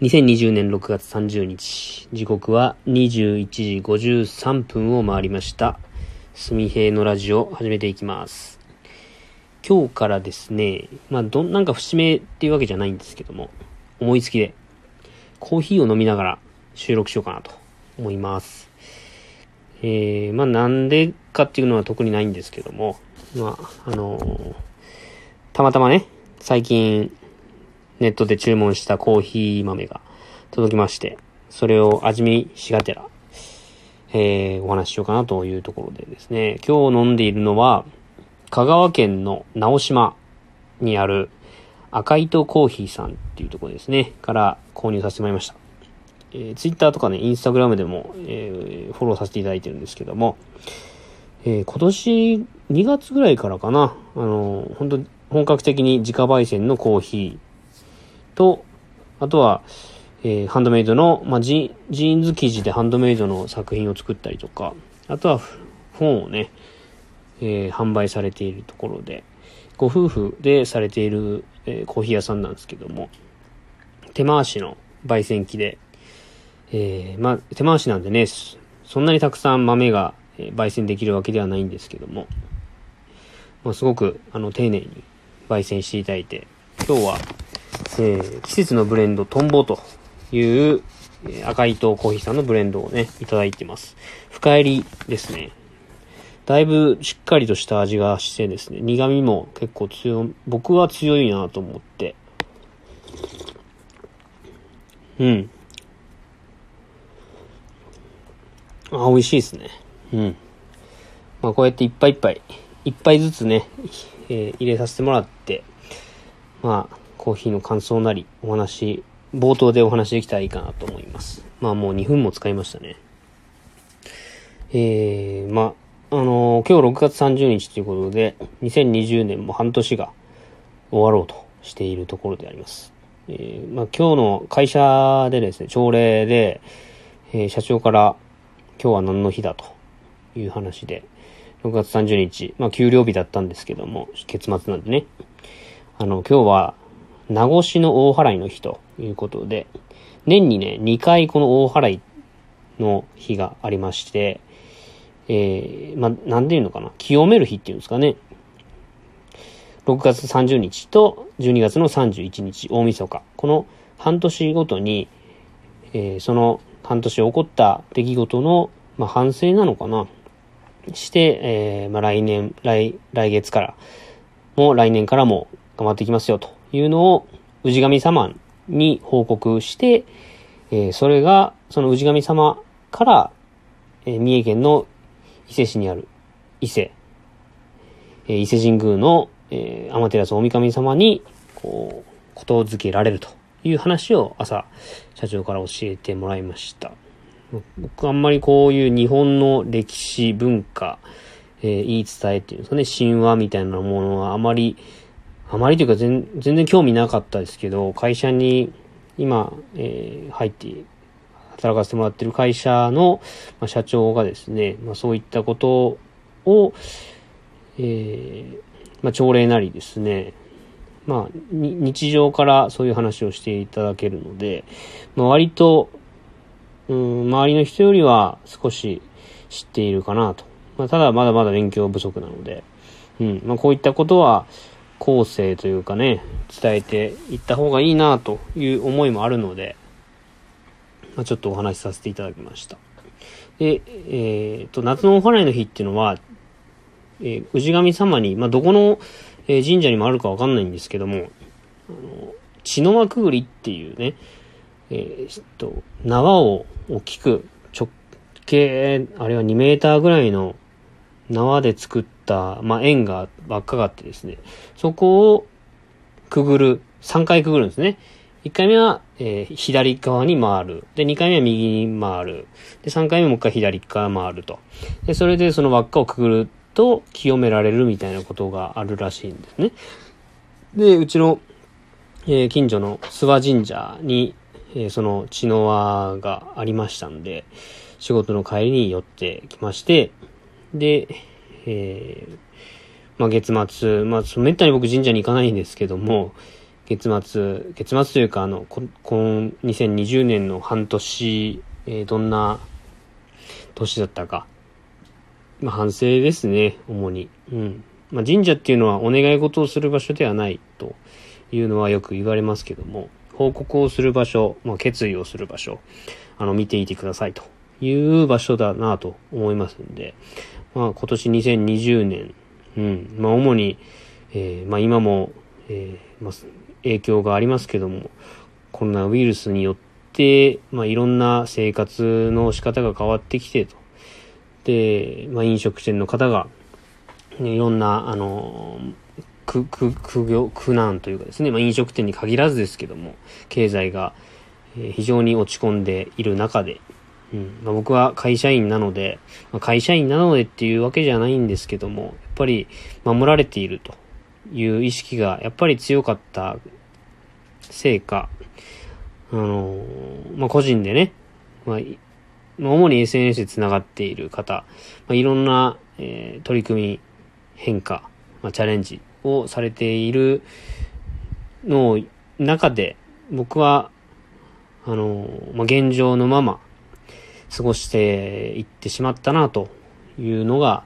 2020年6月30日、時刻は21時53分を回りました。すみへいのラジオ始めていきます。今日からですね、まあ、どん、なんか節目っていうわけじゃないんですけども、思いつきで、コーヒーを飲みながら収録しようかなと思います。えー、まあ、なんでかっていうのは特にないんですけども、まあ、あのーたまたまね、最近、ネットで注文したコーヒー豆が届きまして、それを味見しがてら、えー、お話ししようかなというところでですね、今日飲んでいるのは、香川県の直島にある赤糸コーヒーさんっていうところですね、から購入させてもらいました。えー、ツイッターとかね、インスタグラムでも、えー、フォローさせていただいてるんですけども、えー、今年2月ぐらいからかな、あのー、本当本格的に自家焙煎のコーヒーと、あとは、えー、ハンドメイドの、まあジ、ジーンズ生地でハンドメイドの作品を作ったりとか、あとは本をね、えー、販売されているところで、ご夫婦でされている、えー、コーヒー屋さんなんですけども、手回しの焙煎機で、えー、まあ、手回しなんでね、そんなにたくさん豆が、え、焙煎できるわけではないんですけども、まあ、すごく、あの、丁寧に焙煎していただいて、今日は、えー、季節のブレンドトンボという、えー、赤糸コーヒーさんのブレンドをね、いただいてます。深入りですね。だいぶしっかりとした味がしてですね、苦味も結構強、僕は強いなと思って。うん。あ、美味しいですね。うん。まあこうやっていっぱいいっぱい、一杯ずつね、えー、入れさせてもらって、まあ、コーヒーの感想なり、お話、冒頭でお話できたらいいかなと思います。まあもう2分も使いましたね。えー、まあ、あのー、今日6月30日ということで、2020年も半年が終わろうとしているところであります。えー、まあ今日の会社でですね、朝礼で、えー、社長から今日は何の日だという話で、6月30日、まあ給料日だったんですけども、月末なんでね、あの、今日は、名越の大払いの日ということで、年にね、2回この大払いの日がありまして、えー、まあ、なんていうのかな、清める日っていうんですかね。6月30日と12月の31日、大晦日。この半年ごとに、えー、その半年起こった出来事の、まあ、反省なのかな。して、えー、まあ、来年、来、来月から、も来年からも頑張っていきますよというのを氏神様に報告して、え、それが、その氏神様から、え、三重県の伊勢市にある伊勢、え、伊勢神宮の、え、天照大神様に、こう、ことづけられるという話を朝、社長から教えてもらいました。僕あんまりこういう日本の歴史、文化、えー、言い伝えっていうんですかね、神話みたいなものはあまり、あまりというか全然興味なかったですけど、会社に今、えー、入って働かせてもらってる会社の、まあ、社長がですね、まあ、そういったことを、えー、まあ、朝礼なりですね、まあ、日常からそういう話をしていただけるので、まあ、割と、うん、周りの人よりは少し知っているかなと。まあ、ただまだまだ勉強不足なので、うん、まあ、こういったことは、後世というかね、伝えていった方がいいなという思いもあるので、まあ、ちょっとお話しさせていただきました。で、えー、と、夏のお祓いの日っていうのは、えー、氏神様に、まあ、どこの、え、神社にもあるかわかんないんですけども、あの、血の輪くぐりっていうね、えー、と、縄を大きく直径、あれは2メーターぐらいの縄で作った、まあ、円が輪っかがあってですね、そこをくぐる、3回くぐるんですね。1回目は、えー、左側に回る。で、2回目は右に回る。で、3回目もう一回左側回ると。で、それでその輪っかをくぐると清められるみたいなことがあるらしいんですね。で、うちの、えー、近所の諏訪神社に、えー、その血の輪がありましたんで、仕事の帰りに寄ってきまして、で、えー、まあ月末、まあ、めったに僕神社に行かないんですけども、月末、月末というか、あの、こ、この2020年の半年、えー、どんな年だったか。まあ、反省ですね、主に。うん。まあ、神社っていうのはお願い事をする場所ではないというのはよく言われますけども、報告をする場所、まあ、決意をする場所、あの、見ていてくださいという場所だなと思いますんで、まあ、今年2020年、うん、まあ、主に、えー、まあ、今も、えー、まあ、影響がありますけども、コロナウイルスによって、まあ、いろんな生活の仕方が変わってきてと。で、まあ、飲食店の方が、ね、いろんな、あの、苦、苦、苦業、苦難というかですね、まあ、飲食店に限らずですけども、経済が、非常に落ち込んでいる中で、うん。まあ、僕は会社員なので、まあ、会社員なのでっていうわけじゃないんですけども、やっぱり守られているという意識がやっぱり強かったせいか、あのまあ、個人でね、まあ、主に SNS で繋がっている方、まあ、いろんな、えー、取り組み、変化、まあ、チャレンジをされているの中で、僕は、あの、まあ、現状のまま過ごしていってしまったなというのが、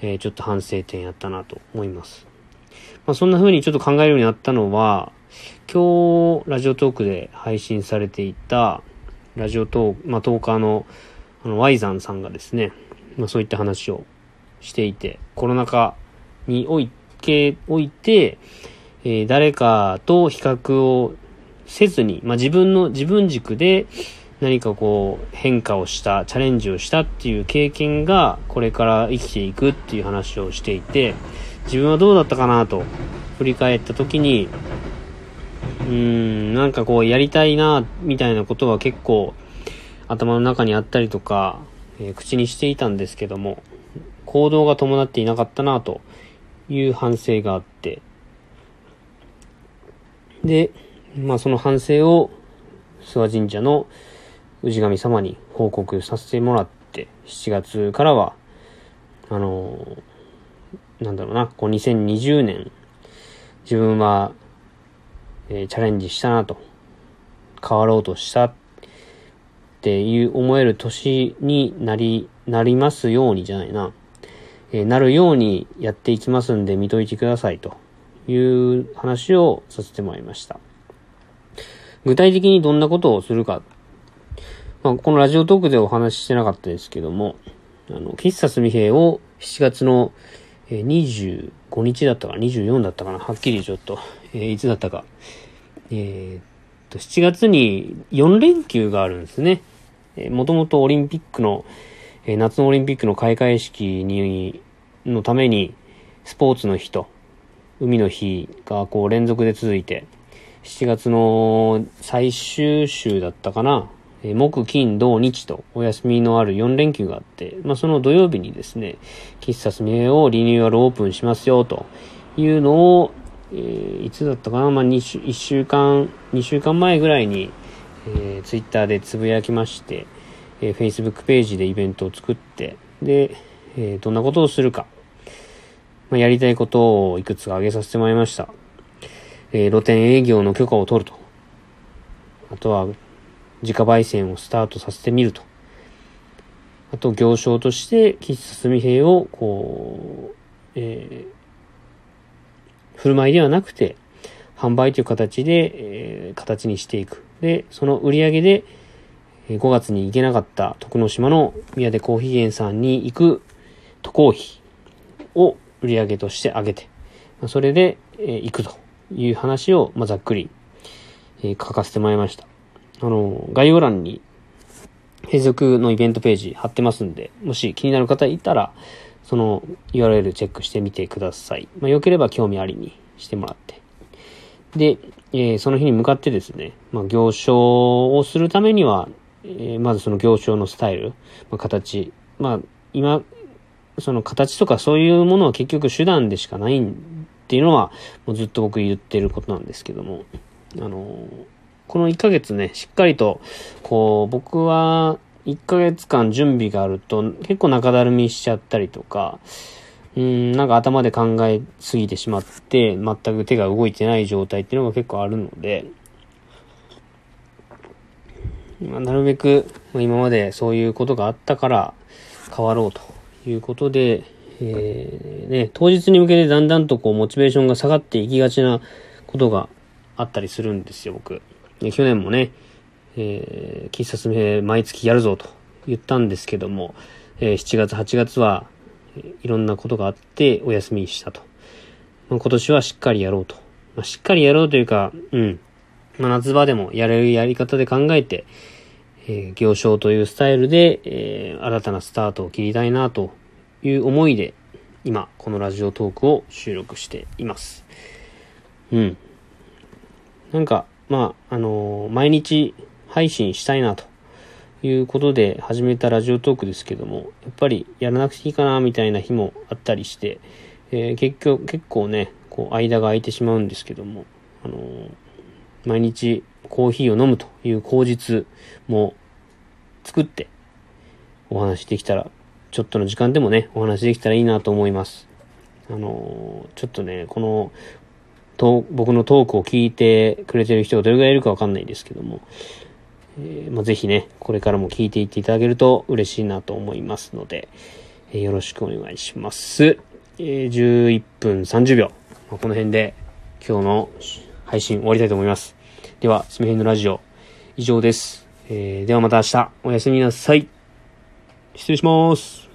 えー、ちょっと反省点やったなと思います。まあ、そんな風にちょっと考えるようになったのは、今日、ラジオトークで配信されていた、ラジオトーク、まあ、トーカーの、あの、ワイザンさんがですね、まあ、そういった話をしていて、コロナ禍において、おいて、えー、誰かと比較をせずに、まあ、自分の、自分軸で何かこう変化をした、チャレンジをしたっていう経験がこれから生きていくっていう話をしていて、自分はどうだったかなと振り返った時に、うーん、なんかこうやりたいな、みたいなことは結構頭の中にあったりとか、えー、口にしていたんですけども、行動が伴っていなかったなという反省があって、で、まあその反省を諏訪神社の氏神様に報告させてもらって、7月からは、あの、なんだろうな、こう2020年、自分は、えー、チャレンジしたなと、変わろうとしたっていう思える年になり、なりますようにじゃないな、えー、なるようにやっていきますんで見といてくださいという話をさせてもらいました。具体的にどんなことをするかまあ、このラジオトークでお話ししてなかったですけども、あの、喫茶すみへを7月の25日だったかな24だったかな、はっきりちょっと、えー、いつだったか。えー、っと、7月に4連休があるんですね。えー、もともとオリンピックの、えー、夏のオリンピックの開会式に、のために、スポーツの日と、海の日がこう連続で続いて、7月の最終週だったかな、え木、金、土、日とお休みのある4連休があって、まあ、その土曜日にですね、喫茶すみえをリニューアルオープンしますよというのを、えー、いつだったかな、まあ、2週、1週間、2週間前ぐらいに、えー、ツイッターでつぶやきまして、えー、Facebook ページでイベントを作って、で、えー、どんなことをするか、まあ、やりたいことをいくつか挙げさせてもらいました。えー、露店営業の許可を取ると。あとは、自家焙煎をスタートさせてみると。あと、行商として、喫茶すみ兵を、こう、えー、振る舞いではなくて、販売という形で、えー、形にしていく。で、その売り上げで、5月に行けなかった徳之島の宮出コーヒー園さんに行く渡航費を売り上げとして上げて、それで、えー、行くという話を、まあ、ざっくり、えー、書かせてもらいました。あの、概要欄に、継続のイベントページ貼ってますんで、もし気になる方いたら、その URL チェックしてみてください。まあ、良ければ興味ありにしてもらって。で、えー、その日に向かってですね、まあ、行商をするためには、えー、まずその行商のスタイル、まあ、形、まあ、今、その形とかそういうものは結局手段でしかないっていうのは、もうずっと僕言ってることなんですけども、あのーこの1ヶ月ね、しっかりと、こう、僕は1ヶ月間準備があると結構中だるみしちゃったりとか、うん、なんか頭で考えすぎてしまって、全く手が動いてない状態っていうのが結構あるので、まあ、なるべく今までそういうことがあったから変わろうということで、えー、ね、当日に向けてだんだんとこうモチベーションが下がっていきがちなことがあったりするんですよ、僕。去年もね、えー、喫茶すめ毎月やるぞと言ったんですけども、えー、7月、8月はいろんなことがあってお休みしたと。まあ、今年はしっかりやろうと。まあ、しっかりやろうというか、うん。まあ、夏場でもやれるやり方で考えて、えー、行商というスタイルで、えー、新たなスタートを切りたいなという思いで、今、このラジオトークを収録しています。うん。なんか、まあ、あのー、毎日配信したいなということで始めたラジオトークですけども、やっぱりやらなくていいかなみたいな日もあったりして、えー、結局、結構ね、こう、間が空いてしまうんですけども、あのー、毎日コーヒーを飲むという口実も作ってお話できたら、ちょっとの時間でもね、お話できたらいいなと思います。あのー、ちょっとね、この、と僕のトークを聞いてくれてる人がどれぐらいいるかわかんないですけども、えー、まあ、ぜひね、これからも聞いていっていただけると嬉しいなと思いますので、えー、よろしくお願いします。えー、11分30秒。まあ、この辺で今日の配信終わりたいと思います。では、すみへんのラジオ、以上です。えー、ではまた明日、おやすみなさい。失礼します。